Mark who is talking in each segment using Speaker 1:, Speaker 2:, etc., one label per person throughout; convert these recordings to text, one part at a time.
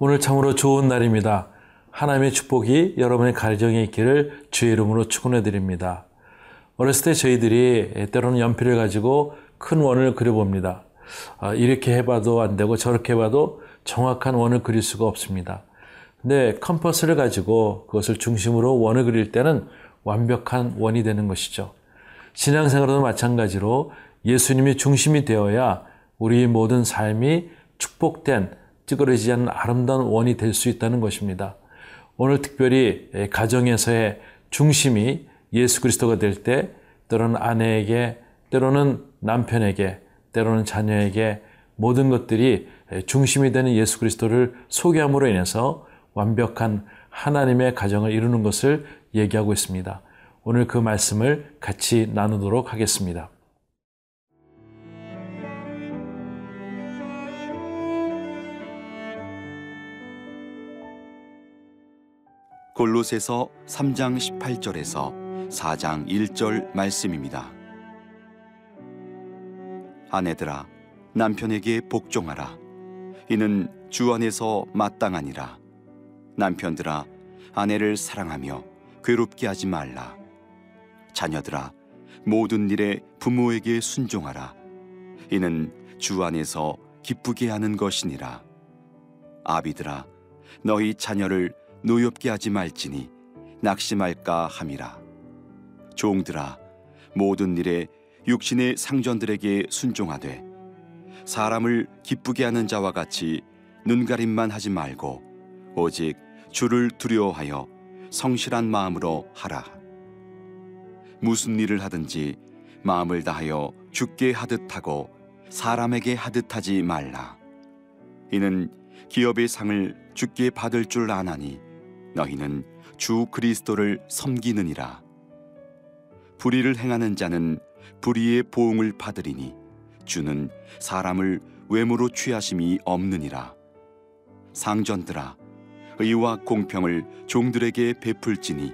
Speaker 1: 오늘 참으로 좋은 날입니다. 하나님의 축복이 여러분의 가정에 있기를 주의 이름으로 축원해 드립니다. 어렸을 때 저희들이 때로는 연필을 가지고 큰 원을 그려봅니다. 아, 이렇게 해봐도 안 되고 저렇게 해봐도 정확한 원을 그릴 수가 없습니다. 근데 컴퍼스를 가지고 그것을 중심으로 원을 그릴 때는 완벽한 원이 되는 것이죠. 신앙생활도 마찬가지로 예수님이 중심이 되어야 우리 모든 삶이 축복된 찌그러지지 않는 아름다운 원이 될 수 있다는 것입니다. 오늘 특별히 가정에서의 중심이 예수 그리스도가 될 때 때로는 아내에게 때로는 남편에게 때로는 자녀에게 모든 것들이 중심이 되는 예수 그리스도를 소개함으로 인해서 완벽한 하나님의 가정을 이루는 것을 얘기하고 있습니다. 오늘 그 말씀을 같이 나누도록 하겠습니다.
Speaker 2: 골로새서 3장 18절에서 4장 1절 말씀입니다. 아내들아 남편에게 복종하라. 이는 주 안에서 마땅하니라. 남편들아 아내를 사랑하며 괴롭게 하지 말라. 자녀들아 모든 일에 부모에게 순종하라. 이는 주 안에서 기쁘게 하는 것이니라. 아비들아 너희 자녀를 노엽게 하지 말지니 낙심할까 함이라. 종들아 모든 일에 육신의 상전들에게 순종하되 사람을 기쁘게 하는 자와 같이 눈가림만 하지 말고 오직 주를 두려워하여 성실한 마음으로 하라. 무슨 일을 하든지 마음을 다하여 죽게 하듯 하고 사람에게 하듯 하지 말라. 이는 기업의 상을 죽게 받을 줄 아나니 너희는 주 그리스도를 섬기느니라. 불의를 행하는 자는 불의의 보응을 받으리니 주는 사람을 외모로 취하심이 없느니라. 상전들아, 의와 공평을 종들에게 베풀지니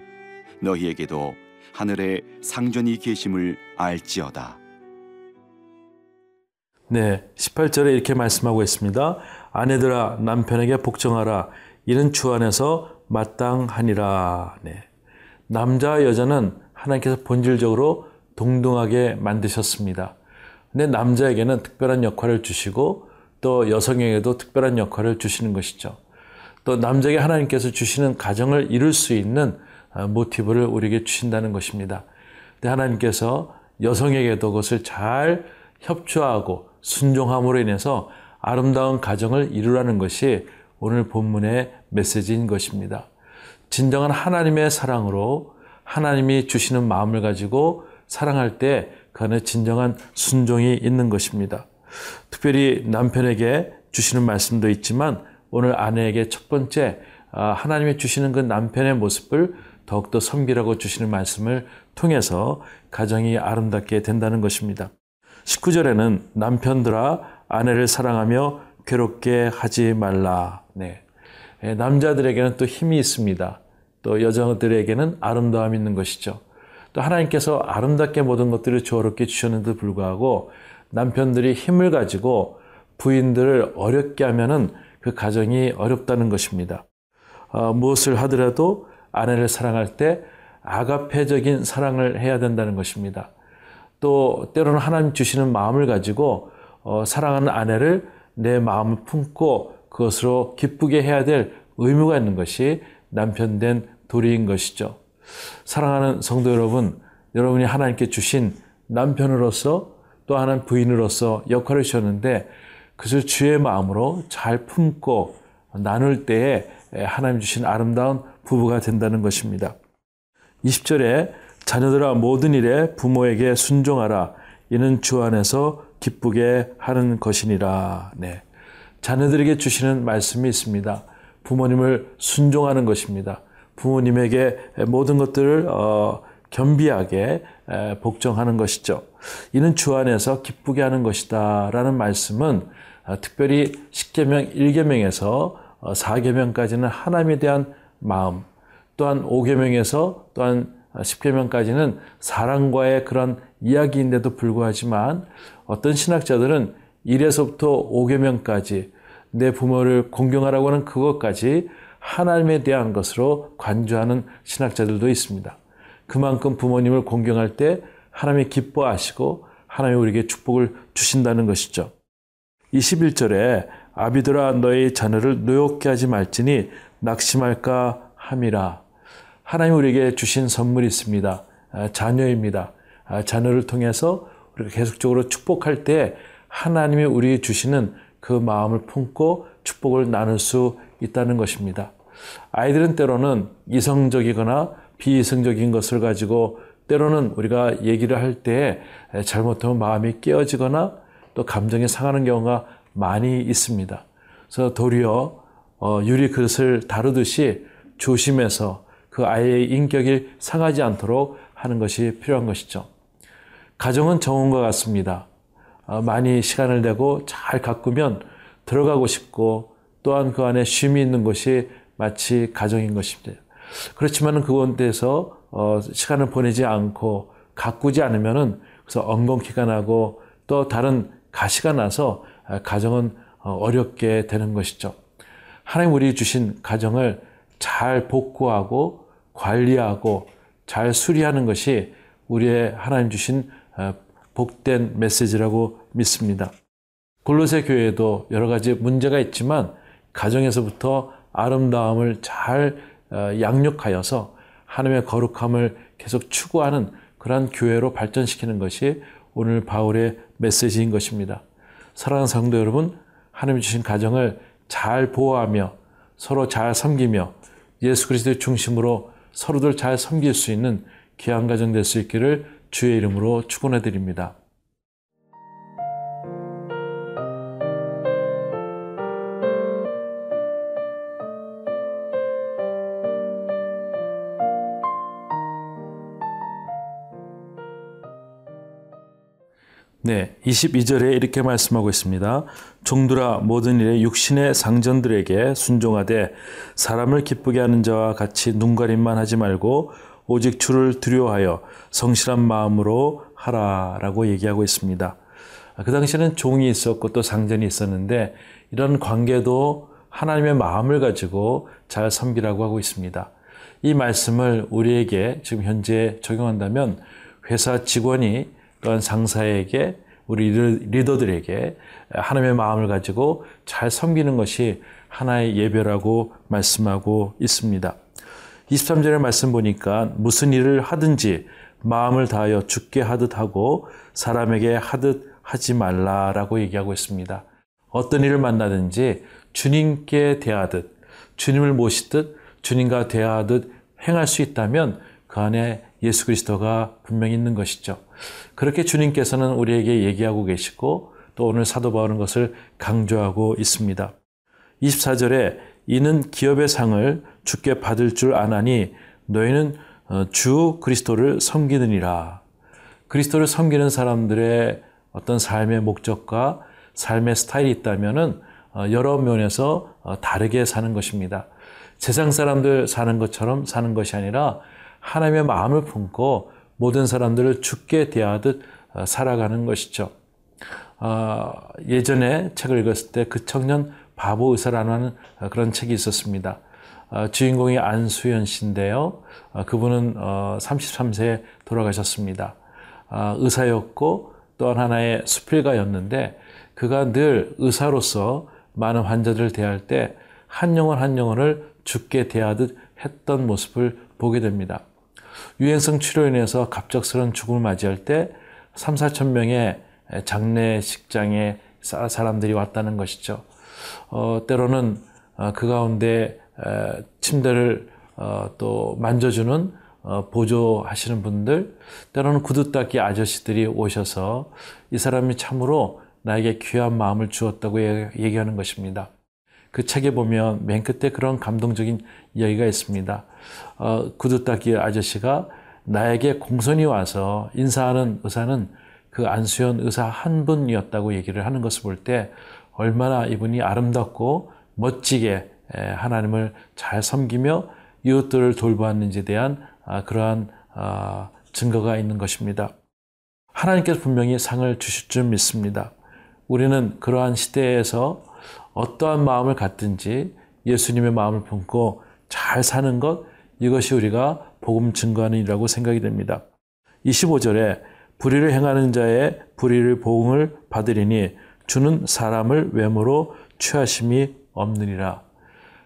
Speaker 2: 너희에게도 하늘에 상전이 계심을 알지어다.
Speaker 1: 네, 18절에 이렇게 말씀하고 있습니다. 아내들아 남편에게 복종하라. 이는 주 안에서 마땅하니라. 네. 남자와 여자는 하나님께서 본질적으로 동등하게 만드셨습니다. 근데 남자에게는 특별한 역할을 주시고 또 여성에게도 특별한 역할을 주시는 것이죠. 또 남자에게 하나님께서 주시는 가정을 이룰 수 있는 아, 모티브를 우리에게 주신다는 것입니다. 근데 하나님께서 여성에게도 그것을 잘 협조하고 순종함으로 인해서 아름다운 가정을 이루라는 것이 오늘 본문의 메시지인 것입니다. 진정한 하나님의 사랑으로 하나님이 주시는 마음을 가지고 사랑할 때그 안에 진정한 순종이 있는 것입니다. 특별히 남편에게 주시는 말씀도 있지만 오늘 아내에게 첫 번째 아, 하나님이 주시는 그 남편의 모습을 더욱더 섬기라고 주시는 말씀을 통해서 가정이 아름답게 된다는 것입니다. 19절에는 남편들아 아내를 사랑하며 괴롭게 하지 말라. 네. 예, 남자들에게는 또 힘이 있습니다. 또 여자들에게는 아름다움이 있는 것이죠. 또 하나님께서 아름답게 모든 것들을 조화롭게 주셨는데도 불구하고 남편들이 힘을 가지고 부인들을 어렵게 하면은 그 가정이 어렵다는 것입니다. 어, 무엇을 하더라도 아내를 사랑할 때 아가페적인 사랑을 해야 된다는 것입니다. 또 때로는 하나님 주시는 마음을 가지고 어, 사랑하는 아내를 내 마음을 품고 그것으로 기쁘게 해야 될 의무가 있는 것이 남편된 도리인 것이죠. 사랑하는 성도 여러분, 여러분이 하나님께 주신 남편으로서 또 하나님 부인으로서 역할을 주셨는데 그것을 주의 마음으로 잘 품고 나눌 때에 하나님 주신 아름다운 부부가 된다는 것입니다. 20절에 자녀들아 모든 일에 부모에게 순종하라. 이는 주 안에서 기쁘게 하는 것이니라. 네. 자녀들에게 주시는 말씀이 있습니다. 부모님을 순종하는 것입니다. 부모님에게 모든 것들을 어, 겸비하게 복종하는 것이죠. 이는 주 안에서 기쁘게 하는 것이다 라는 말씀은 어, 특별히 10계명 1계명에서 4계명까지는 어, 하나님에 대한 마음, 또한 5계명에서 또한 10계명까지는 사랑과의 그런 이야기인데도 불구하지만 어떤 신학자들은 1에서부터 5계명까지 내 부모를 공경하라고 하는 그것까지 하나님에 대한 것으로 관주하는 신학자들도 있습니다. 그만큼 부모님을 공경할 때 하나님이 기뻐하시고 하나님이 우리에게 축복을 주신다는 것이죠. 21절에 아비들아 너희 자녀를 노엽게 하지 말지니 낙심할까 함이라. 하나님 우리에게 주신 선물이 있습니다. 아, 자녀입니다. 아, 자녀를 통해서 우리가 계속적으로 축복할 때 하나님이 우리 주시는 그 마음을 품고 축복을 나눌 수 있다는 것입니다. 아이들은 때로는 이성적이거나 비이성적인 것을 가지고 때로는 우리가 얘기를 할 때 잘못하면 마음이 깨어지거나 또 감정이 상하는 경우가 많이 있습니다. 그래서 도리어 어, 유리 그릇을 다루듯이 조심해서 그 아이의 인격이 상하지 않도록 하는 것이 필요한 것이죠. 가정은 정원과 같습니다. 어, 많이 시간을 내고 잘 가꾸면 들어가고 싶고 또한 그 안에 쉼이 있는 것이 마치 가정인 것입니다. 그렇지만 그곳에서 어, 시간을 보내지 않고 가꾸지 않으면은 그래서 엉겅퀴가 나고 또 다른 가시가 나서 아, 가정은 어, 어렵게 되는 것이죠. 하나님 우리 주신 가정을 잘 복구하고 관리하고 잘 수리하는 것이 우리의 하나님 주신 어, 복된 메시지라고 믿습니다. 골로새 교회에도 여러 가지 문제가 있지만 가정에서부터 아름다움을 잘 어, 양육하여서 하나님의 거룩함을 계속 추구하는 그러한 교회로 발전시키는 것이 오늘 바울의 메시지인 것입니다. 사랑하는 성도 여러분, 하나님 주신 가정을 잘 보호하며 서로 잘 섬기며 예수 그리스도의 중심으로 서로들 잘 섬길 수 있는 귀한 가정 될 수 있기를 주의 이름으로 축원해 드립니다. 네, 22절에 이렇게 말씀하고 있습니다. 종들아 모든 일에 육신의 상전들에게 순종하되 사람을 기쁘게 하는 자와 같이 눈가림만 하지 말고 오직 주를 두려워하여 성실한 마음으로 하라라고 얘기하고 있습니다. 그 당시에는 종이 있었고 또 상전이 있었는데 이런 관계도 하나님의 마음을 가지고 잘 섬기라고 하고 있습니다. 이 말씀을 우리에게 지금 현재 적용한다면 회사 직원이 또한 상사에게 우리 리더들에게 하나님의 마음을 가지고 잘 섬기는 것이 하나의 예배라고 말씀하고 있습니다. 23절의 말씀 보니까 무슨 일을 하든지 마음을 다하여 죽게 하듯 하고 사람에게 하듯 하지 말라라고 얘기하고 있습니다. 어떤 일을 만나든지 주님께 대하듯 주님을 모시듯 주님과 대하듯 행할 수 있다면 그 안에 예수 그리스도가 분명히 있는 것이죠. 그렇게 주님께서는 우리에게 얘기하고 계시고 또 오늘 사도 바울은 것을 강조하고 있습니다. 24절에 이는 기업의 상을 주께 받을 줄 아나니 너희는 어, 주 그리스도를 섬기느니라. 그리스도를 섬기는 사람들의 어떤 삶의 목적과 삶의 스타일이 있다면은 어, 여러 면에서 어, 다르게 사는 것입니다. 세상 사람들 사는 것처럼 사는 것이 아니라 하나님의 마음을 품고 모든 사람들을 죽게 대하듯 어, 살아가는 것이죠. 어, 예전에 책을 읽었을 때 그 청년 바보 의사라는 어, 그런 책이 있었습니다. 어, 주인공이 안수연 씨인데요. 어, 그분은 33세에 돌아가셨습니다. 의사였고 또한 하나의 수필가였는데 그가 늘 의사로서 많은 환자들을 대할 때 한 영혼 한 영혼을 죽게 대하듯 했던 모습을 보게 됩니다. 유행성 치료인에서 갑작스런 죽음을 맞이할 때 3, 4천 명의 장례식장에 사람들이 왔다는 것이죠. 어, 때로는 어, 그 가운데 에, 침대를 어, 또 만져주는 어, 보조하시는 분들, 때로는 구두 닦기 아저씨들이 오셔서 이 사람이 참으로 나에게 귀한 마음을 주었다고 얘기하는 것입니다. 그 책에 보면 맨 끝에 그런 감동적인 이야기가 있습니다. 어, 구두 닦기 아저씨가 나에게 공손히 와서 인사하는 의사는 그 안수현 의사 한 분이었다고 얘기를 하는 것을 볼 때 얼마나 이분이 아름답고 멋지게 하나님을 잘 섬기며 이웃들을 돌보았는지에 대한 아, 그러한 아, 증거가 있는 것입니다. 하나님께서 분명히 상을 주실 줄 믿습니다. 우리는 그러한 시대에서 어떠한 마음을 갖든지 예수님의 마음을 품고 잘 사는 것 이것이 우리가 복음 증거하는 일이라고 생각이 됩니다. 25절에 불의를 행하는 자의 불의를 보응을 받으리니 주는 사람을 외모로 취하심이 없느니라.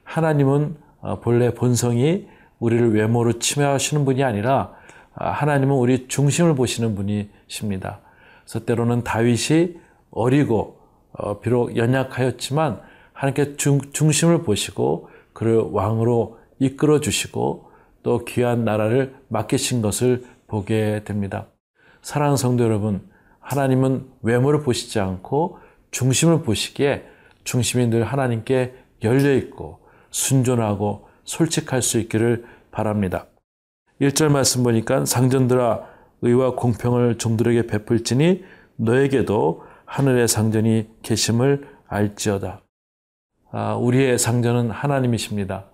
Speaker 1: 하나님은 어, 본래 본성이 우리를 외모로 침해하시는 분이 아니라 아, 하나님은 우리 중심을 보시는 분이십니다. 그래서 때로는 다윗이 어리고 어, 비록 연약하였지만 하나님께 중, 중심을 보시고 그를 왕으로 이끌어 주시고 또 귀한 나라를 맡기신 것을 보게 됩니다. 사랑하는 성도 여러분, 하나님은 외모를 보시지 않고 중심을 보시기에 중심이 늘 하나님께 열려 있고 순전하고 솔직할 수 있기를 바랍니다. 1절 말씀 보니까 상전들아 의와 공평을 종들에게 베풀지니 너에게도 하늘의 상전이 계심을 알지어다. 아, 우리의 상전은 하나님이십니다.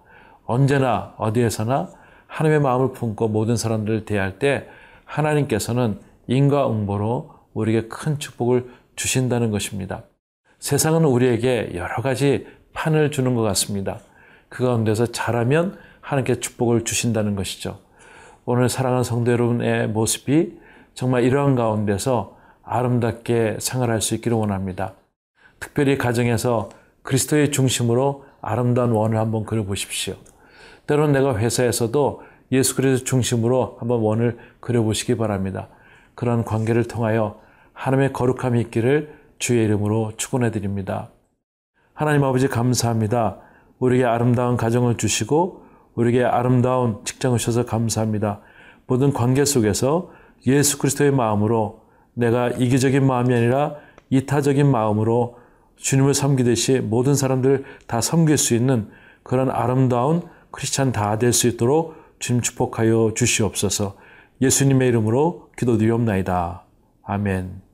Speaker 1: 언제나 어디에서나 하나님의 마음을 품고 모든 사람들을 대할 때 하나님께서는 인과응보로 우리에게 큰 축복을 주신다는 것입니다. 세상은 우리에게 여러 가지 판을 주는 것 같습니다. 그 가운데서 잘하면 하나님께 축복을 주신다는 것이죠. 오늘 사랑하는 성도 여러분의 모습이 정말 이러한 가운데서 아름답게 생활할 수 있기를 원합니다. 특별히 가정에서 그리스도의 중심으로 아름다운 원을 한번 그려보십시오. 때로는 내가 회사에서도 예수 그리스도 중심으로 한번 원을 그려보시기 바랍니다. 그런 관계를 통하여 하나님의 거룩함이 있기를 주의 이름으로 축원해 드립니다. 하나님 아버지 감사합니다. 우리에게 아름다운 가정을 주시고 우리에게 아름다운 직장을 주셔서 감사합니다. 모든 관계 속에서 예수 그리스도의 마음으로 내가 이기적인 마음이 아니라 이타적인 마음으로 주님을 섬기듯이 모든 사람들 다 섬길 수 있는 그런 아름다운 크리스찬 다 될 수 있도록 주님 축복하여 주시옵소서. 예수님의 이름으로 기도드리옵나이다. 아멘.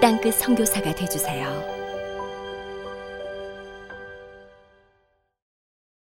Speaker 3: 땅끝 선교사가 되주세요.